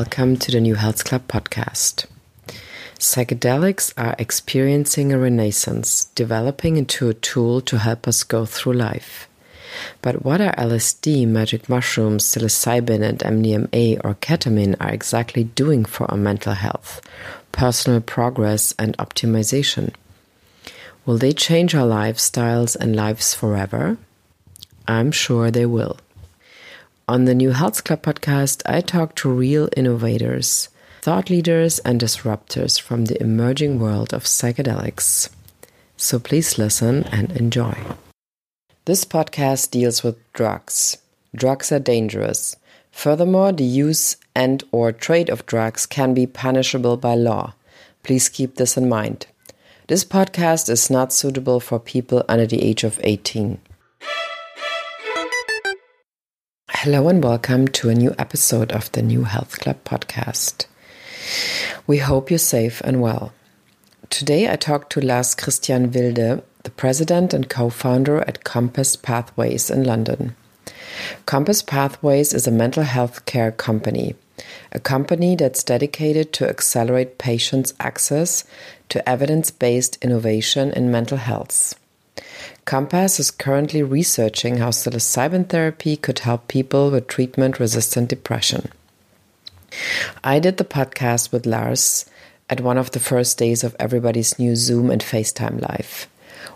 Welcome to the New Health Club podcast. Psychedelics are experiencing a renaissance, developing into a tool to help us go through life. But what are LSD, magic mushrooms, psilocybin, and MDMA or ketamine are exactly doing for our mental health, personal progress, and optimization? Will they change our lifestyles and lives forever? I'm sure they will. On the New Health Club podcast, I talk to real innovators, thought leaders, and disruptors from the emerging world of psychedelics. So please listen and enjoy. This podcast deals with drugs. Drugs are dangerous. Furthermore, the use and or trade of drugs can be punishable by law. Please keep this in mind. This podcast is not suitable for people under the age of 18. Hello and welcome to a new episode of the New Health Club podcast. We hope you're safe and well. Today I talk to Lars Christian Wilde, the president and co founder at Compass Pathways in London. Compass Pathways is a mental health care company, a company that's dedicated to accelerate patients' access to evidence based innovation in mental health. Compass is currently researching how psilocybin therapy could help people with treatment resistant depression. I did the podcast with Lars at one of the first days of everybody's new Zoom and FaceTime live.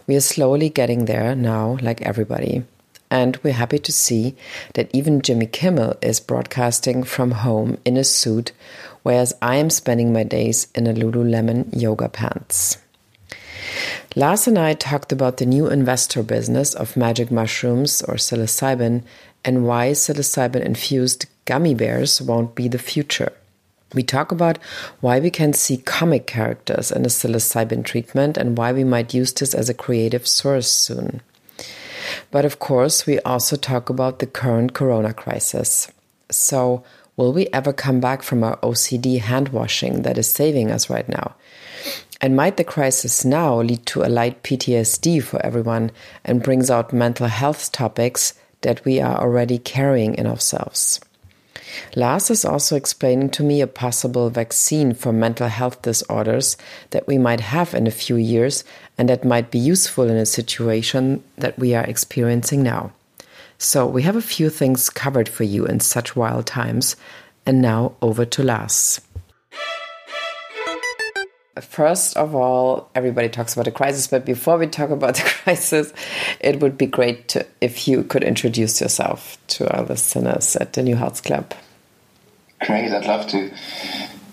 We are slowly getting there now, like everybody. And we're happy to see that even Jimmy Kimmel is broadcasting from home in a suit, whereas I am spending my days in a Lululemon yoga pants. Lars and I talked about the new investor business of magic mushrooms or psilocybin and why psilocybin infused gummy bears won't be the future. We talk about why we can see comic characters in a psilocybin treatment and why we might use this as a creative source soon. But of course, we also talk about the current corona crisis. So, will we ever come back from our OCD hand washing that is saving us right now? And might the crisis now lead to a light PTSD for everyone and brings out mental health topics that we are already carrying in ourselves? Lars is also explaining to me a possible vaccine for mental health disorders that we might have in a few years and that might be useful in a situation that we are experiencing now. So, we have a few things covered for you in such wild times. And now over to Lars. First of all, everybody talks about the crisis, but before we talk about the crisis, it would be great to, if you could introduce yourself to our listeners at the New Health Club. Great, I'd love to.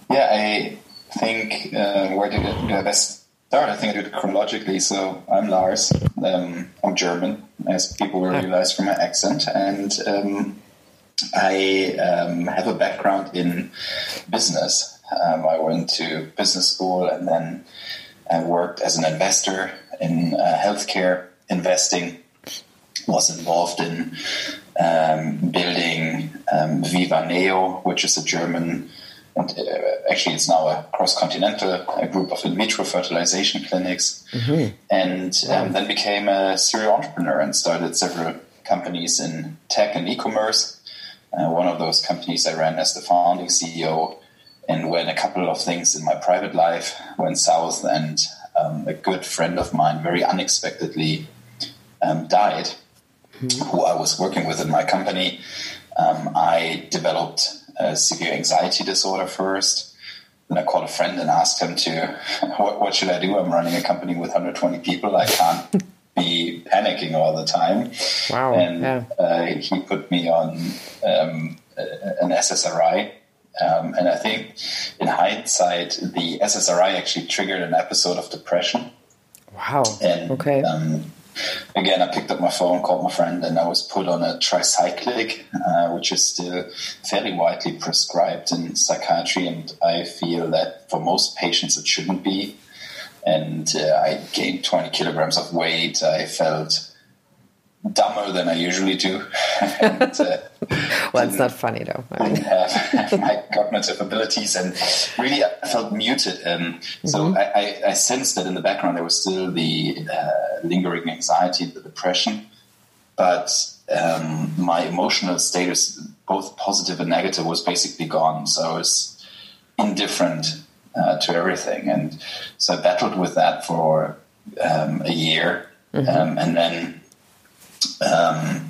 Yeah, I think uh, where did I best start? I think I did it chronologically. So I'm Lars. Um, I'm German, as people will realize from my accent, and um, I um, have a background in business. Um, I went to business school and then I worked as an investor in uh, healthcare investing. Was involved in um, building um, VivaNeo, which is a German, and uh, actually it's now a cross-continental a group of in vitro fertilization clinics, mm-hmm. and um, then became a serial entrepreneur and started several companies in tech and e-commerce. Uh, one of those companies I ran as the founding CEO and when a couple of things in my private life went south and um, a good friend of mine very unexpectedly um, died, mm-hmm. who I was working with in my company, um, I developed a severe anxiety disorder first. Then I called a friend and asked him to, what, what should I do? I'm running a company with 120 people. I can't be panicking all the time. Wow. And yeah. uh, he put me on um, an SSRI um, and I think in hindsight, the SSRI actually triggered an episode of depression. Wow. And, okay. Um, again, I picked up my phone, called my friend, and I was put on a tricyclic, uh, which is still fairly widely prescribed in psychiatry. And I feel that for most patients, it shouldn't be. And uh, I gained 20 kilograms of weight. I felt dumber than I usually do. and, uh, well, it's not funny though. I mean. have my cognitive abilities, and really I felt muted. Um, so mm-hmm. I, I, I, sensed that in the background there was still the uh, lingering anxiety, and the depression, but um, my emotional status both positive and negative, was basically gone. So I was indifferent uh, to everything, and so I battled with that for um, a year, mm-hmm. um, and then um,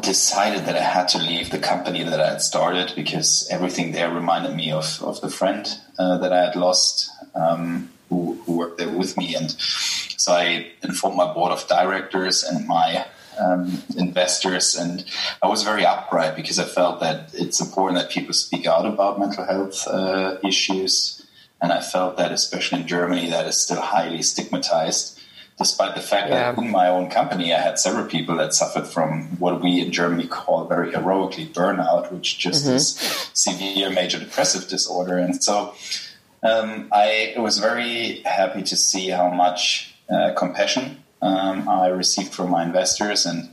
decided that I had to leave the company that I had started because everything there reminded me of of the friend uh, that I had lost. Um, who, who worked there with me, and so I informed my board of directors and my um, investors. And I was very upright because I felt that it's important that people speak out about mental health uh, issues. And I felt that, especially in Germany, that is still highly stigmatized, despite the fact yeah. that in my own company, I had several people that suffered from what we in Germany call very heroically burnout, which just mm-hmm. is severe major depressive disorder. And so um, I was very happy to see how much uh, compassion um, I received from my investors and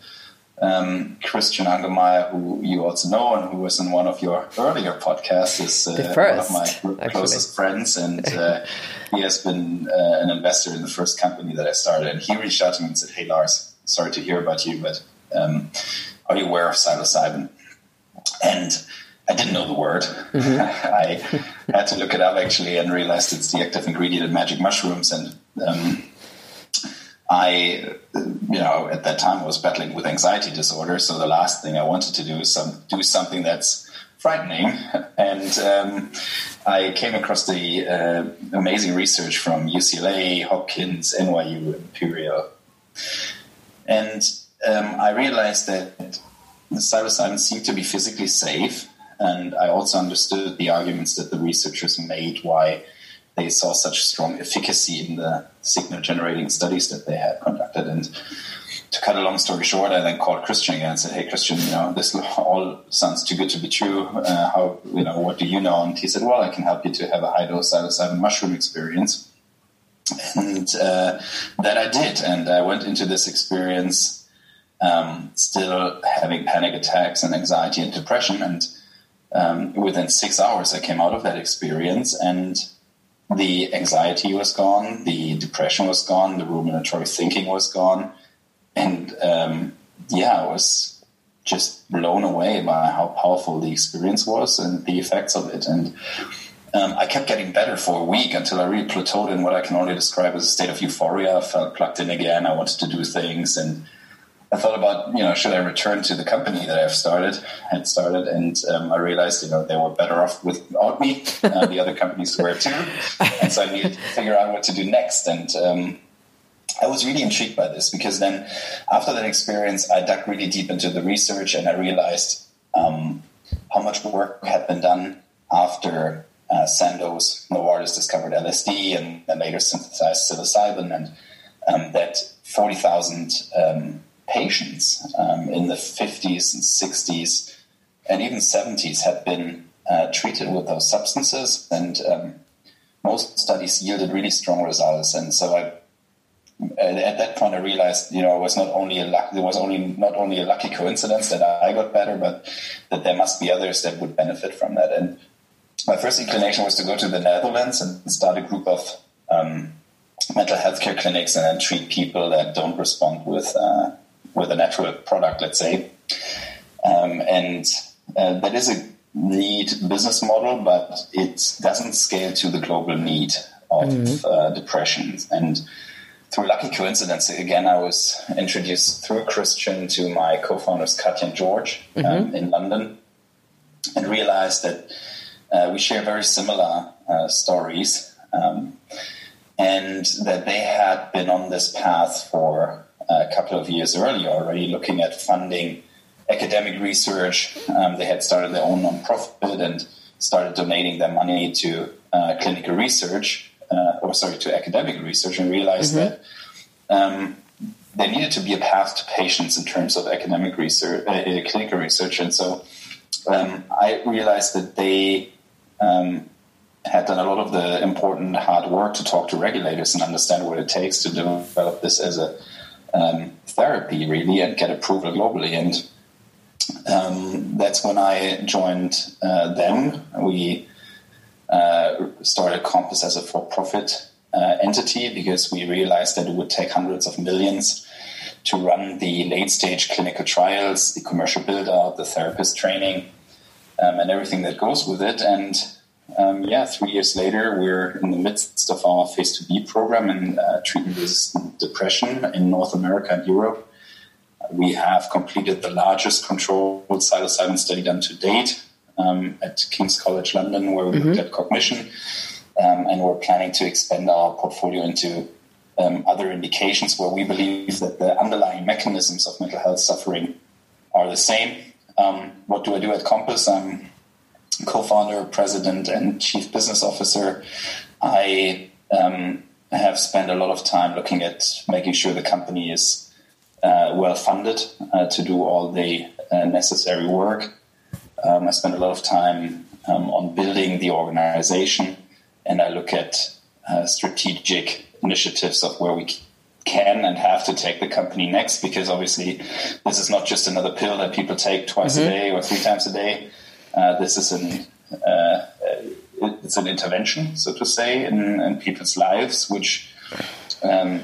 um, Christian Angermayer, who you also know and who was in one of your earlier podcasts, is uh, first, one of my closest actually. friends, and uh, he has been uh, an investor in the first company that I started. And he reached out to me and said, "Hey, Lars, sorry to hear about you, but um, are you aware of psilocybin?" And I didn't know the word. Mm-hmm. I had to look it up actually and realized it's the active ingredient in magic mushrooms and. Um, I, you know, at that time I was battling with anxiety disorder. So the last thing I wanted to do is some, do something that's frightening. And um, I came across the uh, amazing research from UCLA, Hopkins, NYU, Imperial. And um, I realized that psilocybin seemed to be physically safe. And I also understood the arguments that the researchers made why they saw such strong efficacy in the signal generating studies that they had conducted. And to cut a long story short, I then called Christian again and said, "Hey, Christian, you know this all sounds too good to be true. Uh, how you know what do you know?" And he said, "Well, I can help you to have a high dose psilocybin mushroom experience." And uh, that I did, and I went into this experience um, still having panic attacks and anxiety and depression. And um, within six hours, I came out of that experience and the anxiety was gone, the depression was gone, the ruminatory thinking was gone, and um, yeah, I was just blown away by how powerful the experience was and the effects of it. And um, I kept getting better for a week until I really plateaued in what I can only describe as a state of euphoria. I felt plugged in again. I wanted to do things and I thought about, you know, should I return to the company that I've started, had started, and um, I realized, you know, they were better off without me. Uh, the other companies were too, and so I needed to figure out what to do next. And um, I was really intrigued by this because then, after that experience, I dug really deep into the research, and I realized um, how much work had been done after uh, Sandoz, Novartis discovered LSD, and then later synthesized psilocybin, and um, that forty thousand um, patients um, in the 50s and 60s and even 70s had been uh, treated with those substances, and um, most studies yielded really strong results. And so I, at that point, I realized, you know, it was not only a luck, there was only not only a lucky coincidence that I got better, but that there must be others that would benefit from that. And my first inclination was to go to the Netherlands and start a group of um, mental health care clinics and then treat people that don't respond with uh, with a network product, let's say. Um, and uh, that is a neat business model, but it doesn't scale to the global need of mm-hmm. uh, depression. And through lucky coincidence, again, I was introduced through Christian to my co-founders Katya and George um, mm-hmm. in London, and realized that uh, we share very similar uh, stories, um, and that they had been on this path for a couple of years earlier already looking at funding academic research. Um, they had started their own nonprofit and started donating their money to uh, clinical research, uh, or sorry, to academic research, and realized mm-hmm. that um, there needed to be a path to patients in terms of academic research, uh, uh clinical research. And so um, I realized that they um, had done a lot of the important hard work to talk to regulators and understand what it takes to develop this as a um, therapy really and get approval globally. And um, that's when I joined uh, them. We uh, started Compass as a for-profit uh, entity because we realized that it would take hundreds of millions to run the late stage clinical trials, the commercial build out, the therapist training, um, and everything that goes with it. And um, yeah, three years later, we're in the midst of our phase 2B program in uh, treatment resistant depression in North America and Europe. We have completed the largest controlled psilocybin study done to date um, at King's College London, where we mm-hmm. looked at cognition. Um, and we're planning to expand our portfolio into um, other indications where we believe that the underlying mechanisms of mental health suffering are the same. Um, what do I do at Compass? I'm co-founder, president, and chief business officer. I um, have spent a lot of time looking at making sure the company is uh, well funded uh, to do all the uh, necessary work. Um, I spend a lot of time um, on building the organization, and I look at uh, strategic initiatives of where we can and have to take the company next because obviously this is not just another pill that people take twice mm-hmm. a day or three times a day. Uh, this is an uh, it's an intervention, so to say, in, in people's lives, which um,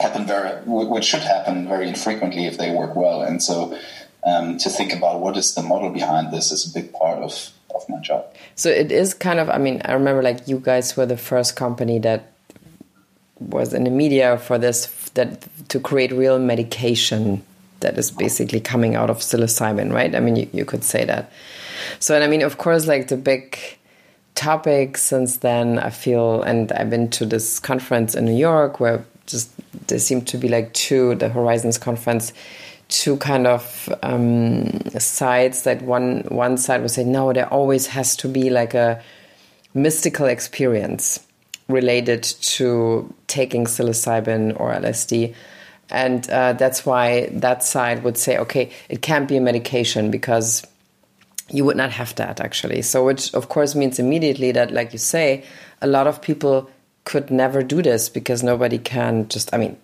happen very, which should happen very infrequently if they work well. And so, um, to think about what is the model behind this is a big part of of my job. So it is kind of. I mean, I remember like you guys were the first company that was in the media for this that to create real medication that is basically coming out of psilocybin, right? I mean, you, you could say that. So, and I mean, of course, like the big topic since then, I feel, and I've been to this conference in New York where just there seemed to be like two, the Horizons conference, two kind of um, sides that one one side would say, no, there always has to be like a mystical experience related to taking psilocybin or LSD. And uh, that's why that side would say, okay, it can't be a medication because you would not have that actually. So, which of course means immediately that, like you say, a lot of people could never do this because nobody can just, I mean,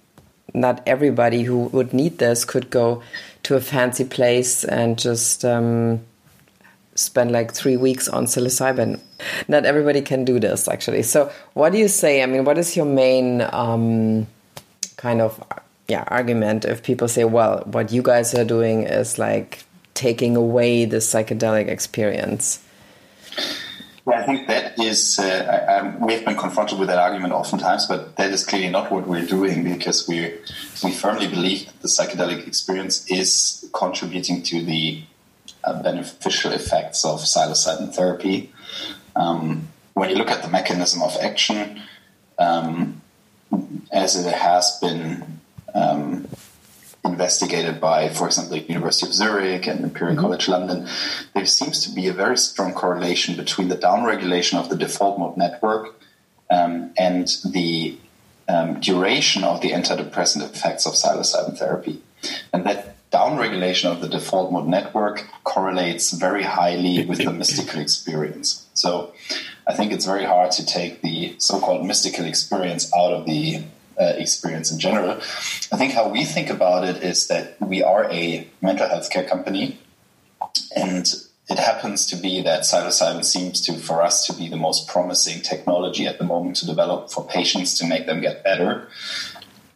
not everybody who would need this could go to a fancy place and just um, spend like three weeks on psilocybin. Not everybody can do this actually. So, what do you say? I mean, what is your main um, kind of yeah argument if people say, well, what you guys are doing is like taking away the psychedelic experience? Yeah, I think that is. Uh, I, I, we have been confronted with that argument oftentimes, but that is clearly not what we're doing because we we firmly believe that the psychedelic experience is contributing to the uh, beneficial effects of psilocybin therapy. Um, when you look at the mechanism of action, um, as it has been um, investigated by, for example, the University of Zurich and Imperial mm-hmm. College London, there seems to be a very strong correlation between the downregulation of the default mode network um, and the um, duration of the antidepressant effects of psilocybin therapy. And that downregulation of the default mode network correlates very highly with the mystical experience. So I think it's very hard to take the so called mystical experience out of the uh, experience in general. I think how we think about it is that we are a mental health care company, and it happens to be that psilocybin seems to, for us, to be the most promising technology at the moment to develop for patients to make them get better.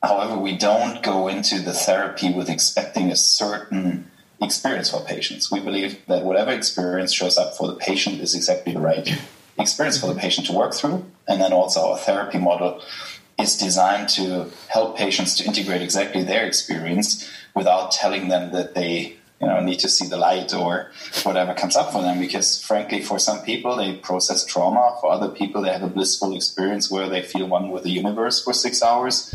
However, we don't go into the therapy with expecting a certain experience for patients. We believe that whatever experience shows up for the patient is exactly the right experience for the patient to work through. And then also our therapy model is designed to help patients to integrate exactly their experience without telling them that they you know need to see the light or whatever comes up for them. Because frankly for some people they process trauma. For other people they have a blissful experience where they feel one with the universe for six hours.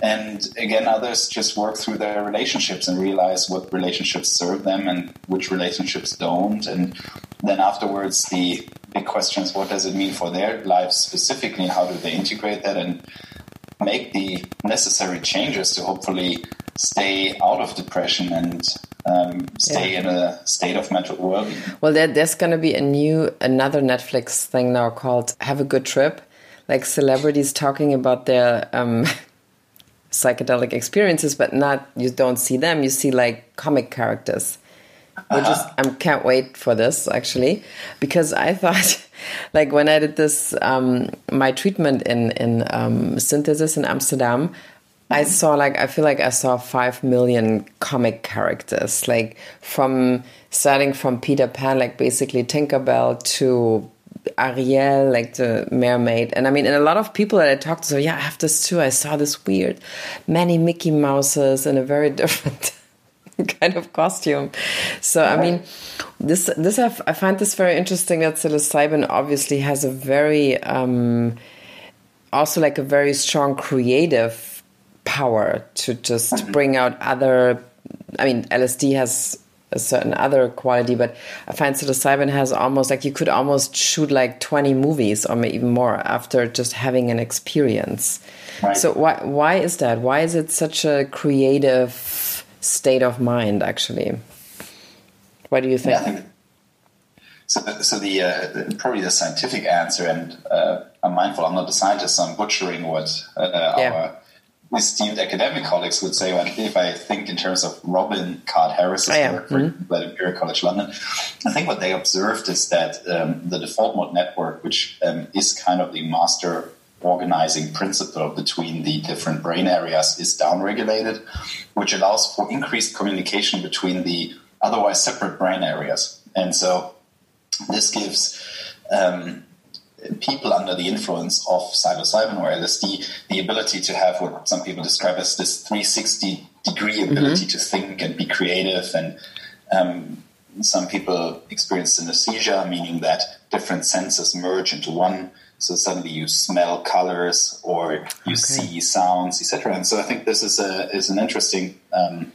And again others just work through their relationships and realize what relationships serve them and which relationships don't. And then afterwards the big question is what does it mean for their lives specifically? And how do they integrate that? And make the necessary changes to hopefully stay out of depression and um, stay yeah. in a state of mental well-being. Well, there, there's going to be a new another Netflix thing now called "Have a Good Trip," like celebrities talking about their um, psychedelic experiences, but not you don't see them. You see like comic characters which uh -huh. is I can't wait for this actually because I thought like when I did this um, my treatment in in um, synthesis in Amsterdam I saw like I feel like I saw five million comic characters, like from starting from Peter Pan, like basically Tinkerbell to Ariel, like the mermaid. And I mean, and a lot of people that I talked to, so yeah, I have this too. I saw this weird, many Mickey Mouses in a very different kind of costume. So I mean, this this I, I find this very interesting that psilocybin obviously has a very um, also like a very strong creative power to just mm-hmm. bring out other. I mean, LSD has a certain other quality, but I find psilocybin has almost like you could almost shoot like 20 movies or even more after just having an experience. Right. So why why is that? Why is it such a creative state of mind? Actually, what do you think? Yeah, so, so the uh, probably the scientific answer, and uh, I'm mindful I'm not a scientist, so I'm butchering what uh, yeah. our esteemed academic colleagues would say, if I think in terms of Robin Carhart-Harris's oh, yeah. work mm-hmm. at Imperial College London, I think what they observed is that um, the default mode network, which um, is kind of the master organizing principle between the different brain areas, is downregulated, which allows for increased communication between the otherwise separate brain areas. And so this gives um, people under the influence of psilocybin or LSD the ability to have what some people describe as this 360 degree ability mm-hmm. to think and be creative. And um, some people experience synesthesia, meaning that different senses merge into one. So suddenly you smell colors or you okay. see sounds, etc. And so I think this is a is an interesting um,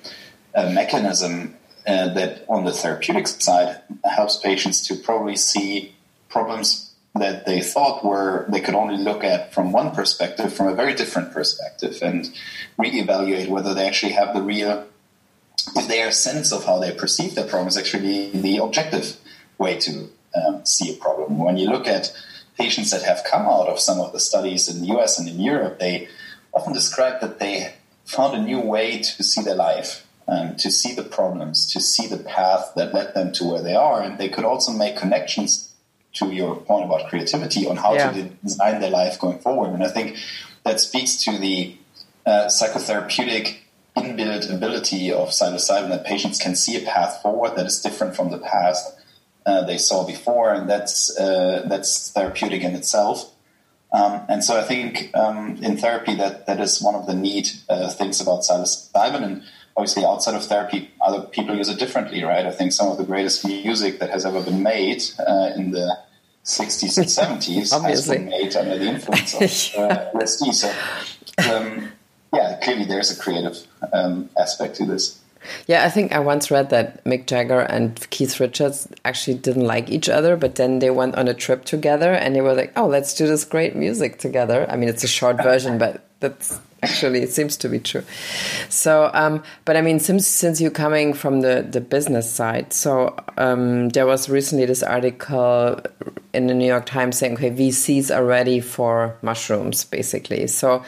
mechanism uh, that on the therapeutic side helps patients to probably see problems that they thought were they could only look at from one perspective from a very different perspective and reevaluate whether they actually have the real if their sense of how they perceive their problem is actually the objective way to um, see a problem when you look at patients that have come out of some of the studies in the us and in europe they often describe that they found a new way to see their life um, to see the problems to see the path that led them to where they are and they could also make connections to your point about creativity on how yeah. to design their life going forward. And I think that speaks to the uh, psychotherapeutic inbuilt ability of psilocybin that patients can see a path forward that is different from the path uh, they saw before, and that's uh, that's therapeutic in itself. Um, and so I think um, in therapy that that is one of the neat uh, things about psilocybin. And obviously, outside of therapy, other people use it differently, right? I think some of the greatest music that has ever been made uh, in the 60s and 70s has been made under the influence of uh, LSD. So, um, yeah, clearly there's a creative um, aspect to this. Yeah, I think I once read that Mick Jagger and Keith Richards actually didn't like each other, but then they went on a trip together and they were like, oh, let's do this great music together. I mean, it's a short version, but that's actually it seems to be true. So, um, but I mean, since since you're coming from the the business side, so um, there was recently this article in the New York Times saying, okay, VCs are ready for mushrooms, basically. So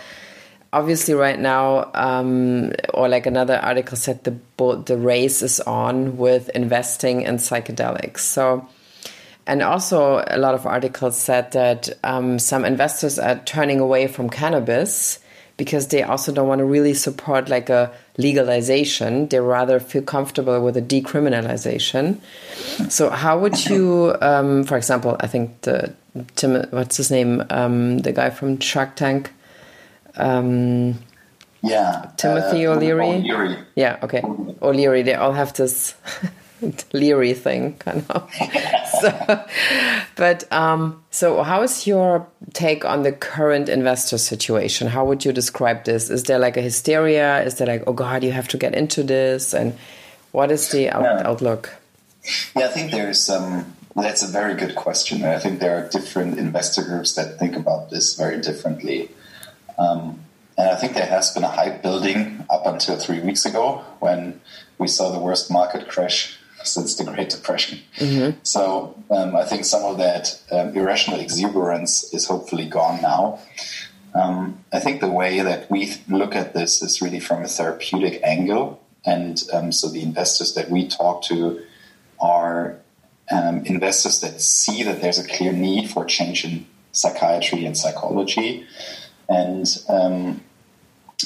obviously right now um, or like another article said the the race is on with investing in psychedelics so and also a lot of articles said that um, some investors are turning away from cannabis because they also don't want to really support like a legalization. They rather feel comfortable with a decriminalization. So how would you, um, for example, I think the Tim, what's his name, um, the guy from Shark Tank, um, yeah, Timothy uh, O'Leary. O'Leary. Yeah, okay, O'Leary. They all have this leery thing, kind of. so, but um, so, how is your take on the current investor situation? How would you describe this? Is there like a hysteria? Is there like, oh God, you have to get into this? And what is the out yeah. outlook? Yeah, I think there's um, that's a very good question. I think there are different investor groups that think about this very differently. Um, and I think there has been a hype building up until three weeks ago when we saw the worst market crash since the Great Depression. Mm-hmm. So um, I think some of that um, irrational exuberance is hopefully gone now. Um, I think the way that we look at this is really from a therapeutic angle. And um, so the investors that we talk to are um, investors that see that there's a clear need for change in psychiatry and psychology. And um,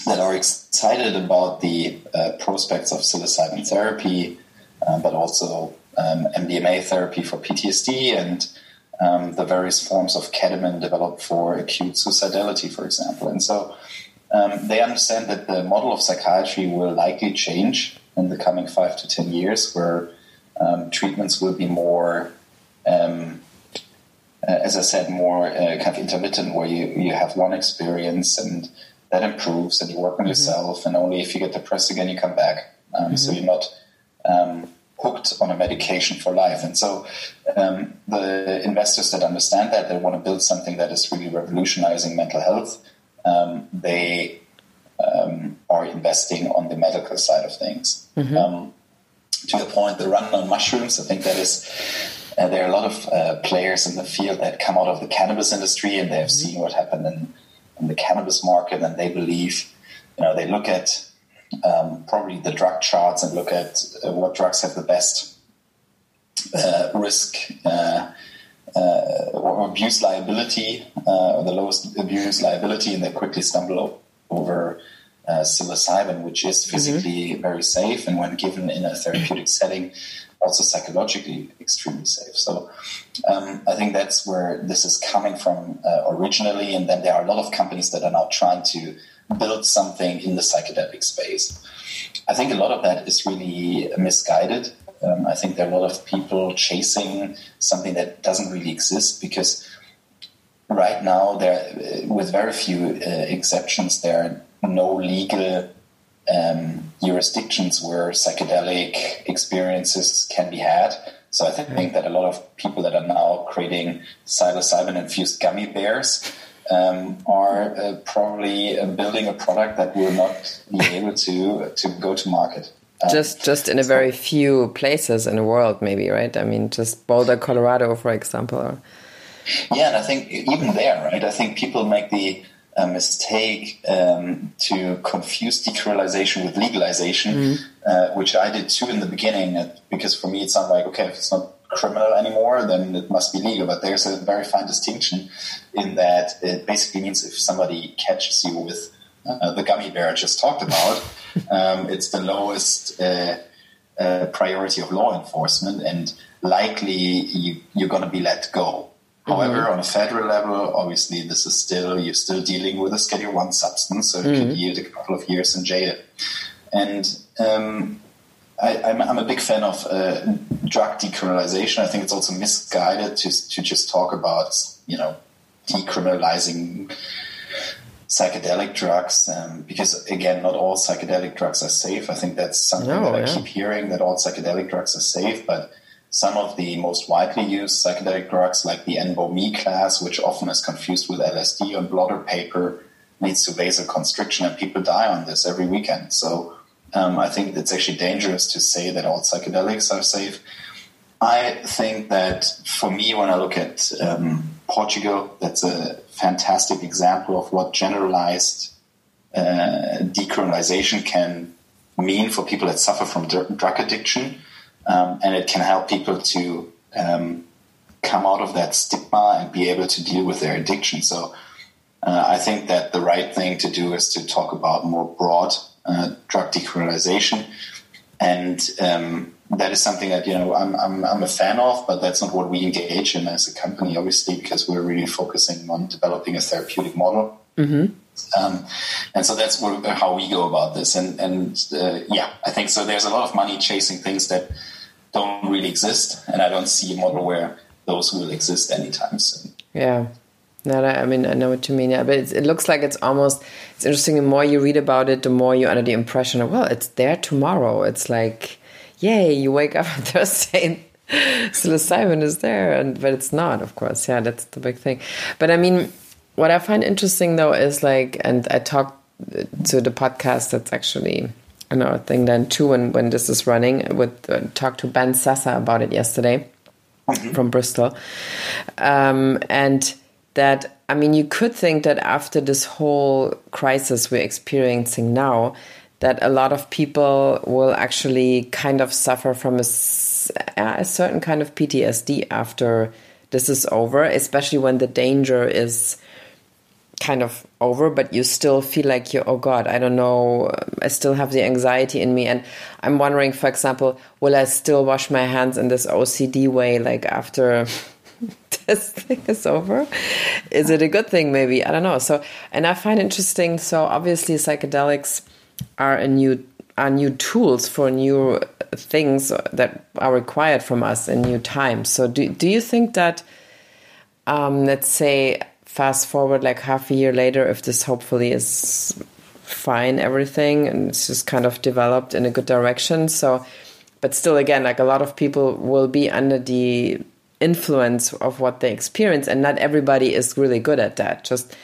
that are excited about the uh, prospects of psilocybin therapy, uh, but also um, MDMA therapy for PTSD and um, the various forms of ketamine developed for acute suicidality, for example. And so um, they understand that the model of psychiatry will likely change in the coming five to ten years, where um, treatments will be more, um, uh, as I said, more uh, kind of intermittent, where you, you have one experience and that improves and you work on mm-hmm. yourself, and only if you get depressed again, you come back. Um, mm-hmm. So you're not um, hooked on a medication for life. And so um, the investors that understand that, they want to build something that is really revolutionizing mental health. Um, they um, are investing on the medical side of things. Mm-hmm. Um, to the point, the run on mushrooms, I think that is. Uh, there are a lot of uh, players in the field that come out of the cannabis industry and they have mm-hmm. seen what happened in, in the cannabis market and they believe, you know, they look at um, probably the drug charts and look at uh, what drugs have the best uh, risk uh, uh or abuse liability, uh, or the lowest abuse liability, and they quickly stumble over uh, psilocybin, which is mm-hmm. physically mm-hmm. very safe, and when given in a therapeutic setting, also psychologically extremely safe. So um, I think that's where this is coming from originally, and then there are a lot of companies that are now trying to build something in the psychedelic space. I think a lot of that is really misguided. Um, I think there are a lot of people chasing something that doesn't really exist because right now, there, with very few uh, exceptions, there are no legal um, jurisdictions where psychedelic experiences can be had. So I think, that a lot of people that are now creating psilocybin infused gummy bears um, are uh, probably uh, building a product that will not be able to to go to market. Um, just just in a very few places in the world, maybe right? I mean, just Boulder, Colorado, for example. Yeah, and I think even there, right? I think people make the uh, mistake um, to confuse decriminalization with legalization, mm. uh, which I did too in the beginning. Because for me, it sounded like okay, if it's not criminal anymore, then it must be legal. But there's a very fine distinction in that it basically means if somebody catches you with uh, the gummy bear I just talked about, um, it's the lowest uh, uh, priority of law enforcement, and likely you, you're going to be let go. Mm-hmm. However, on a federal level, obviously, this is still you're still dealing with a Schedule One substance, so it mm-hmm. could yield a couple of years in jail. And um, I, am a big fan of uh, drug decriminalization. I think it's also misguided to to just talk about you know decriminalizing psychedelic drugs um, because again not all psychedelic drugs are safe i think that's something no, that yeah. i keep hearing that all psychedelic drugs are safe but some of the most widely used psychedelic drugs like the NBOMe class which often is confused with lsd on blotter paper leads to vasoconstriction and people die on this every weekend so um, I think it's actually dangerous to say that all psychedelics are safe. I think that for me, when I look at um, Portugal, that's a fantastic example of what generalized uh, decriminalization can mean for people that suffer from drug addiction. Um, and it can help people to um, come out of that stigma and be able to deal with their addiction. So uh, I think that the right thing to do is to talk about more broad uh, drug decriminalization, and um, that is something that you know I'm, I'm, I'm a fan of, but that's not what we engage in as a company, obviously, because we're really focusing on developing a therapeutic model. Mm-hmm. Um, and so that's what, how we go about this. And, and uh, yeah, I think so. There's a lot of money chasing things that don't really exist, and I don't see a model where those will exist anytime soon. Yeah. No, I mean, I know what you mean. Yeah, but it looks like it's almost, it's interesting. The more you read about it, the more you're under the impression of, well, it's there tomorrow. It's like, yay, you wake up on Thursday and psilocybin is there. And, but it's not, of course. Yeah, that's the big thing. But I mean, what I find interesting though is like, and I talked to the podcast that's actually another thing then too when, when this is running with uh, talked to Ben Sessa about it yesterday mm -hmm. from Bristol. Um, and that I mean, you could think that after this whole crisis we're experiencing now, that a lot of people will actually kind of suffer from a, a certain kind of PTSD after this is over, especially when the danger is kind of over, but you still feel like you, oh God, I don't know, I still have the anxiety in me. And I'm wondering, for example, will I still wash my hands in this OCD way, like after this thing is over? Is it a good thing? Maybe. I don't know. So, and I find interesting. So, obviously, psychedelics are a new are new tools for new things that are required from us in new times. So, do do you think that, um, let's say, fast forward like half a year later, if this hopefully is fine, everything, and it's just kind of developed in a good direction. So, but still, again, like a lot of people will be under the influence of what they experience, and not everybody is really good at that. Just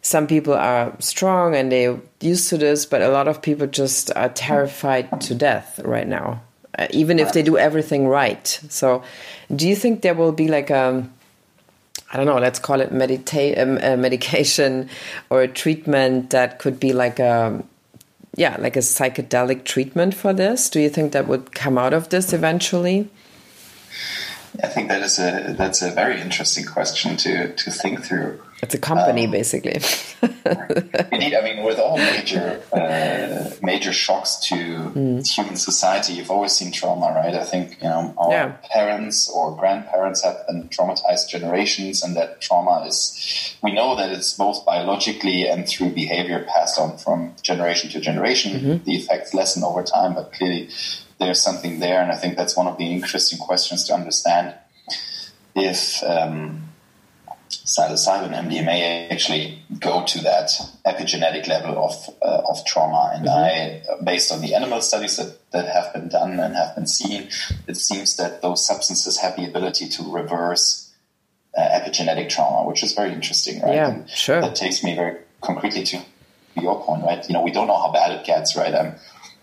some people are strong and they're used to this, but a lot of people just are terrified to death right now, uh, even if they do everything right. So, do you think there will be like a I don't know, let's call it medita- um, a medication or a treatment that could be like a yeah, like a psychedelic treatment for this. Do you think that would come out of this eventually? I think that is a that's a very interesting question to to think through. It's a company, um, basically. indeed, I mean, with all major uh, major shocks to mm. human society, you've always seen trauma, right? I think you know our yeah. parents or grandparents have been traumatized generations, and that trauma is we know that it's both biologically and through behavior passed on from generation to generation. Mm-hmm. The effects lessen over time, but clearly there's something there, and I think that's one of the interesting questions to understand if. Um, psilocybin MDMA actually go to that epigenetic level of uh, of trauma. And mm-hmm. I, based on the animal studies that, that have been done and have been seen, it seems that those substances have the ability to reverse uh, epigenetic trauma, which is very interesting, right? Yeah, and sure. That takes me very concretely to your point, right? You know, we don't know how bad it gets, right? I'm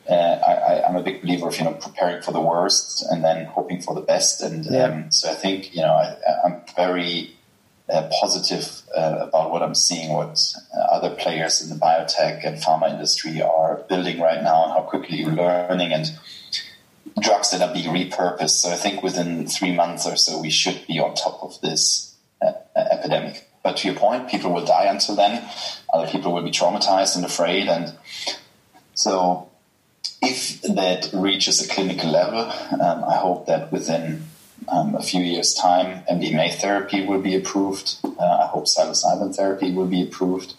uh, I, am a big believer of you know preparing for the worst and then hoping for the best, and yeah. um, so I think you know I, I'm very uh, positive uh, about what I'm seeing, what uh, other players in the biotech and pharma industry are building right now, and how quickly you're learning, and drugs that are being repurposed. So I think within three months or so, we should be on top of this uh, epidemic. But to your point, people will die until then. Other people will be traumatized and afraid, and so if that reaches a clinical level, um, I hope that within um, a few years' time, MDMA therapy will be approved. Uh, I hope psilocybin therapy will be approved,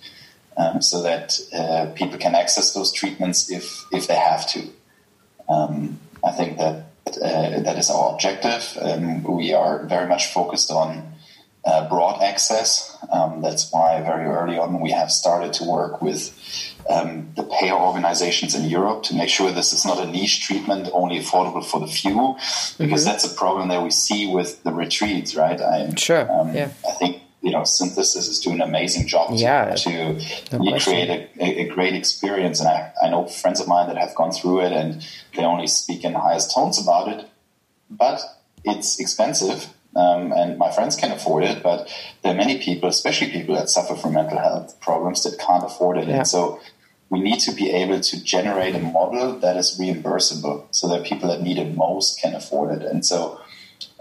um, so that uh, people can access those treatments if if they have to. Um, I think that uh, that is our objective. Um, we are very much focused on uh, broad access. Um, that's why very early on we have started to work with um, the payer organizations in Europe to make sure this is not a niche treatment only affordable for the few, because mm-hmm. that's a problem that we see with the retreats, right? I, sure. Um, yeah. I think you know synthesis is doing an amazing job to, yeah, to no create a, a, great experience and I, I know friends of mine that have gone through it and they only speak in the highest tones about it but it's expensive um, and my friends can afford it, but there are many people, especially people that suffer from mental health problems, that can't afford it. Yeah. And so we need to be able to generate a model that is reimbursable so that people that need it most can afford it. And so,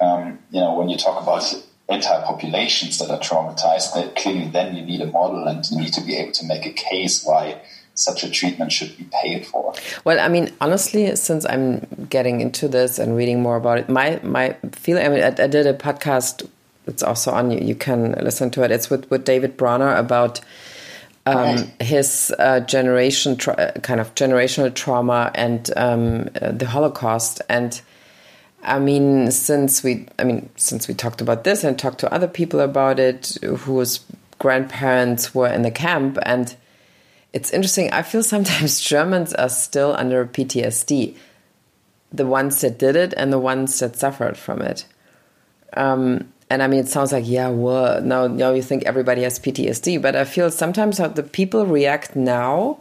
um, you know, when you talk about entire populations that are traumatized, that clearly then you need a model and you need to be able to make a case why such a treatment should be paid for. Well, I mean, honestly, since I'm getting into this and reading more about it, my my feeling. I mean, I, I did a podcast. It's also on you. You can listen to it. It's with with David Bronner about. Um, right. His uh, generation, kind of generational trauma, and um, uh, the Holocaust, and I mean, since we, I mean, since we talked about this and talked to other people about it, whose grandparents were in the camp, and it's interesting. I feel sometimes Germans are still under PTSD, the ones that did it and the ones that suffered from it. Um, and I mean, it sounds like, yeah, well, now, now you think everybody has PTSD, but I feel sometimes how the people react now,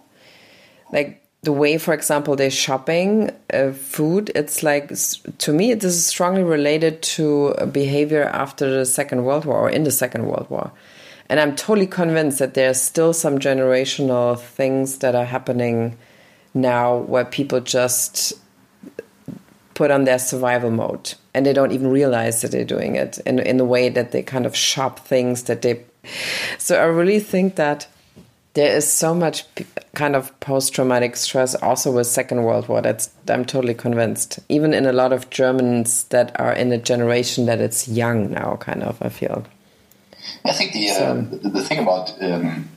like the way, for example, they're shopping uh, food, it's like, to me, this is strongly related to behavior after the Second World War or in the Second World War. And I'm totally convinced that there's still some generational things that are happening now where people just put on their survival mode and they don't even realize that they're doing it in, in the way that they kind of shop things that they so I really think that there is so much kind of post-traumatic stress also with second world war that's i'm totally convinced. Even in a lot of germans that are in a generation that it's young now kind of i feel. I think the so, uh, the, the, thing about um,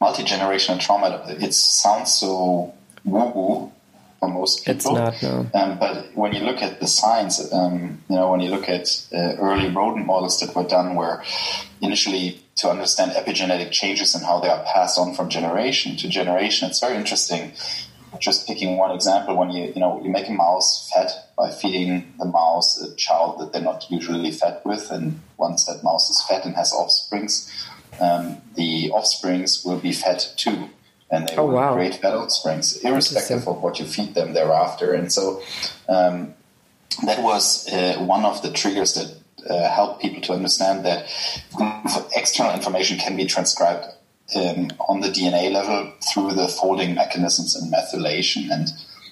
multi-generational trauma it sounds so woo-woo for most people. It's not, no. Um, but when you look at the science, um, you know, when you look at uh, early rodent models that were done, where initially to understand epigenetic changes and how they are passed on from generation to generation, it's very interesting. Just picking one example, when you you know you make a mouse fat by feeding the mouse a child that they're not usually fed with, and once that mouse is fat and has offsprings, um, the offsprings will be fed too and they oh, will wow. create fat offsprings, irrespective of what you feed them thereafter. And so um, that was uh, one of the triggers that uh, helped people to understand that external information can be transcribed um, on the DNA level through the folding mechanisms and methylation. And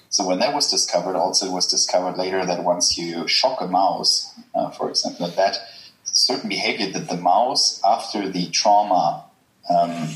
so when that was discovered, also it was discovered later that once you shock a mouse, uh, for example, that certain behavior that the mouse after the trauma um,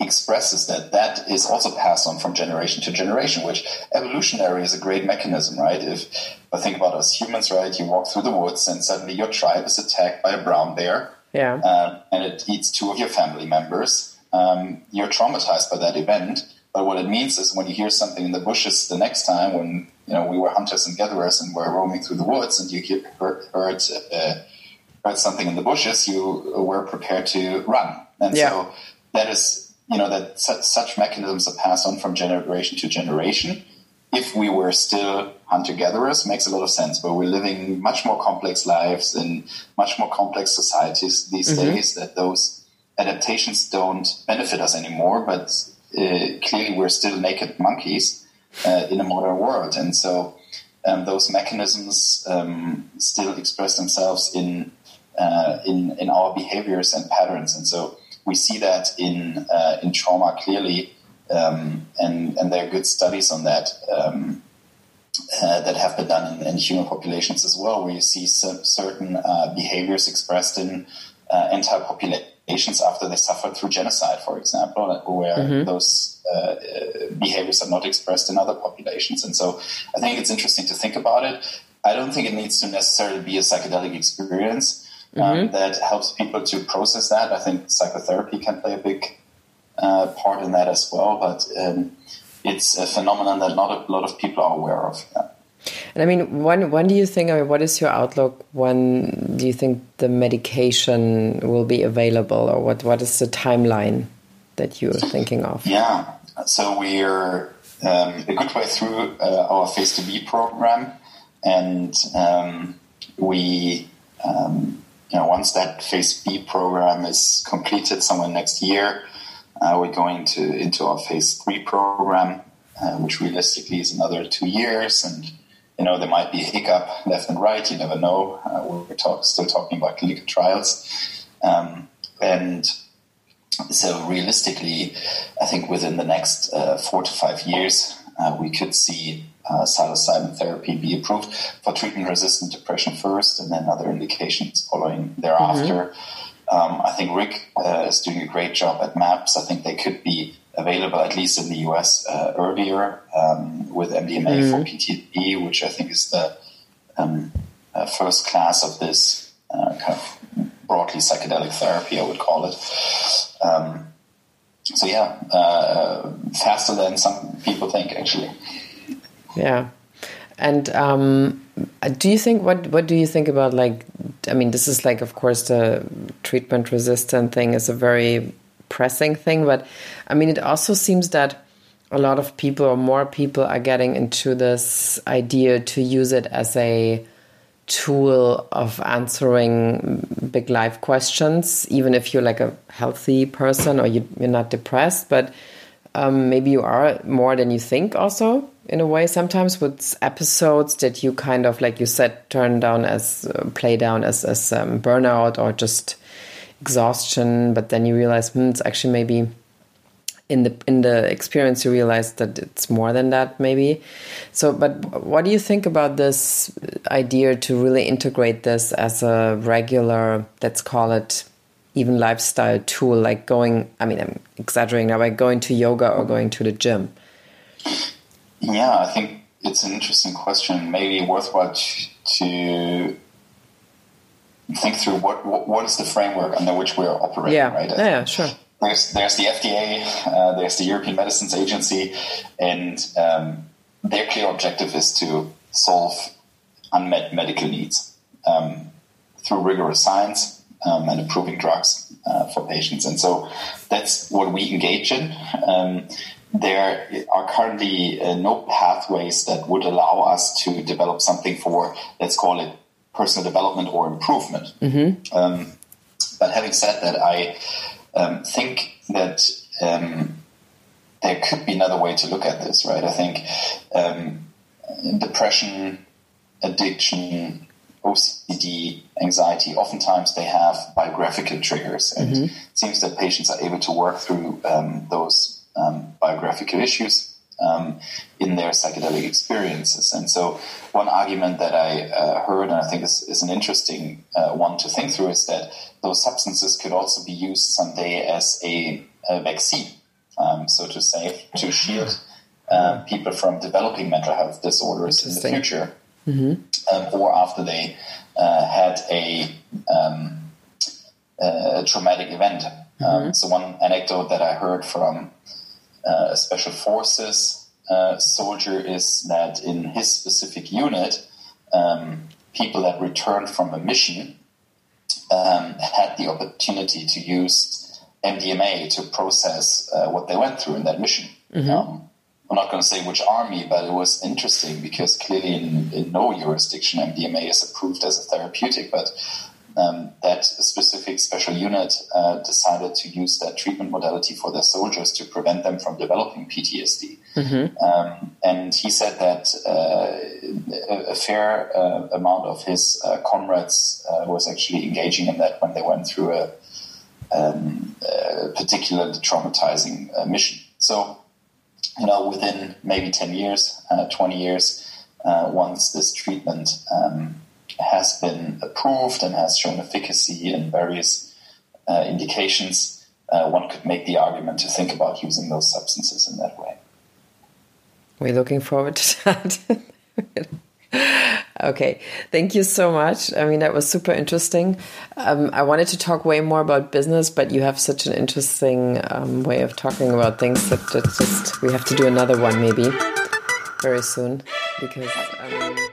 expresses that that is also passed on from generation to generation which evolutionary is a great mechanism right? If i think about us humans right you walk through the woods and suddenly your tribe is attacked by a brown bear. Yeah. Um, and it eats two of your family members. Um, you're traumatized by that event. But what it means is when you hear something in the bushes the next time when you know we were hunters and gatherers and were roaming through the woods and you hear, heard, heard, uh, heard something in the bushes you were prepared to run. And yeah. so that is you know that su- such mechanisms are passed on from generation to generation. If we were still hunter gatherers, makes a lot of sense. But we're living much more complex lives in much more complex societies these mm-hmm. days. That those adaptations don't benefit us anymore. But uh, clearly, we're still naked monkeys uh, in a modern world, and so um, those mechanisms um, still express themselves in uh, in in our behaviors and patterns, and so we see that in uh, in trauma clearly, um, and and there are good studies on that um, uh, that have been done in, in, human populations as well, where you see certain uh, behaviors expressed in uh, entire populations after they suffered through genocide, for example, where mm-hmm. those uh, behaviors are not expressed in other populations. And so, I think it's interesting to think about it. I don't think it needs to necessarily be a psychedelic experience um, mm-hmm. that helps people to process that. I think psychotherapy can play a big uh, part in that as well, but um, it's a phenomenon that not a lot of people are aware of. Yeah. And I mean, when when do you think? I mean, what is your outlook? When do you think the medication will be available, or what what is the timeline that you're thinking of? Yeah, so we're um, a good way through uh, our phase two B program, and um, we um, you know, once that phase B program is completed somewhere next year, uh, we're going to into our phase three program, uh, which realistically is another two years. And you know, there might be a hiccup left and right. You never know. Uh, we're talk, still talking about clinical trials, um, and so realistically, I think within the next uh, four to five years, uh, we could see uh, psilocybin therapy be approved for treatment-resistant depression first, and then other indications following thereafter. Mm-hmm. Um, I think Rick uh, is doing a great job at MAPS. I think they could be available at least in the US uh, earlier um, with MDMA mm-hmm. for PTSD, which I think is the um, uh, first class of this uh, kind of broadly psychedelic therapy, I would call it. Um, so yeah, uh, faster than some people think, actually. Yeah. And um, do you think what what do you think about like I mean this is like of course the treatment resistant thing is a very pressing thing but I mean it also seems that a lot of people or more people are getting into this idea to use it as a tool of answering big life questions even if you're like a healthy person or you, are not depressed. But um, maybe you are more than you think also in a way. Sometimes with episodes that you kind of like you said turn down as uh, play down as as um, burnout or just exhaustion but then you realize hmm, it's actually maybe in the in the experience you realize that it's more than that maybe so but what do you think about this idea to really integrate this as a regular let's call it even lifestyle tool, like going, I mean, I'm exaggerating now, like going to yoga or going to the gym? Yeah, I think it's an interesting question. Maybe worthwhile to think through what, what, is the framework under which we're operating, yeah. right? Yeah, yeah, sure. There's, there's the FDA, uh, there's the European Medicines Agency, and um, their clear objective is to solve unmet medical needs um, through rigorous science um, and improving drugs uh, for patients. And so that's what we engage in. Um, there are currently uh, no pathways that would allow us to develop something for, let's call it personal development or improvement. Mm-hmm. Um, but having said that, I um, think that um, there could be another way to look at this, right? I think um, depression, addiction, OCD, anxiety, oftentimes they have biographical triggers. And mm-hmm. it seems that patients are able to work through um, those um, biographical issues um, in their psychedelic experiences. And so, one argument that I uh, heard, and I think is, is an interesting uh, one to think through, is that those substances could also be used someday as a, a vaccine, um, so to say, to shield uh, people from developing mental health disorders in the future, mm-hmm. um, or after they uh, had a, um, a, traumatic event. Um, mm-hmm. so, one anecdote that I heard from uh, special forces uh, soldier is that in his specific unit, um, people that returned from a mission um, had the opportunity to use MDMA to process uh, what they went through in that mission. Mm-hmm. Um, I'm not going to say which army, but it was interesting because clearly in, in no jurisdiction MDMA is approved as a therapeutic, but um, that specific special unit uh, decided to use that treatment modality for their soldiers to prevent them from developing PTSD. Mm-hmm. Um, and he said that uh, a, fair uh, amount of his uh, comrades uh, was actually engaging in that when they went through a, um, a particularly traumatizing uh, mission. So, you know, within maybe 10 years, 20 years, once this treatment um, has been approved and has shown efficacy in various uh, indications, uh, one could make the argument to think about using those substances in that way. We're looking forward to that. okay, thank you so much. I mean, that was super interesting. Um, I wanted to talk way more about business, but you have such an interesting um, way of talking about things that, just we have to do another one maybe very soon because. Um,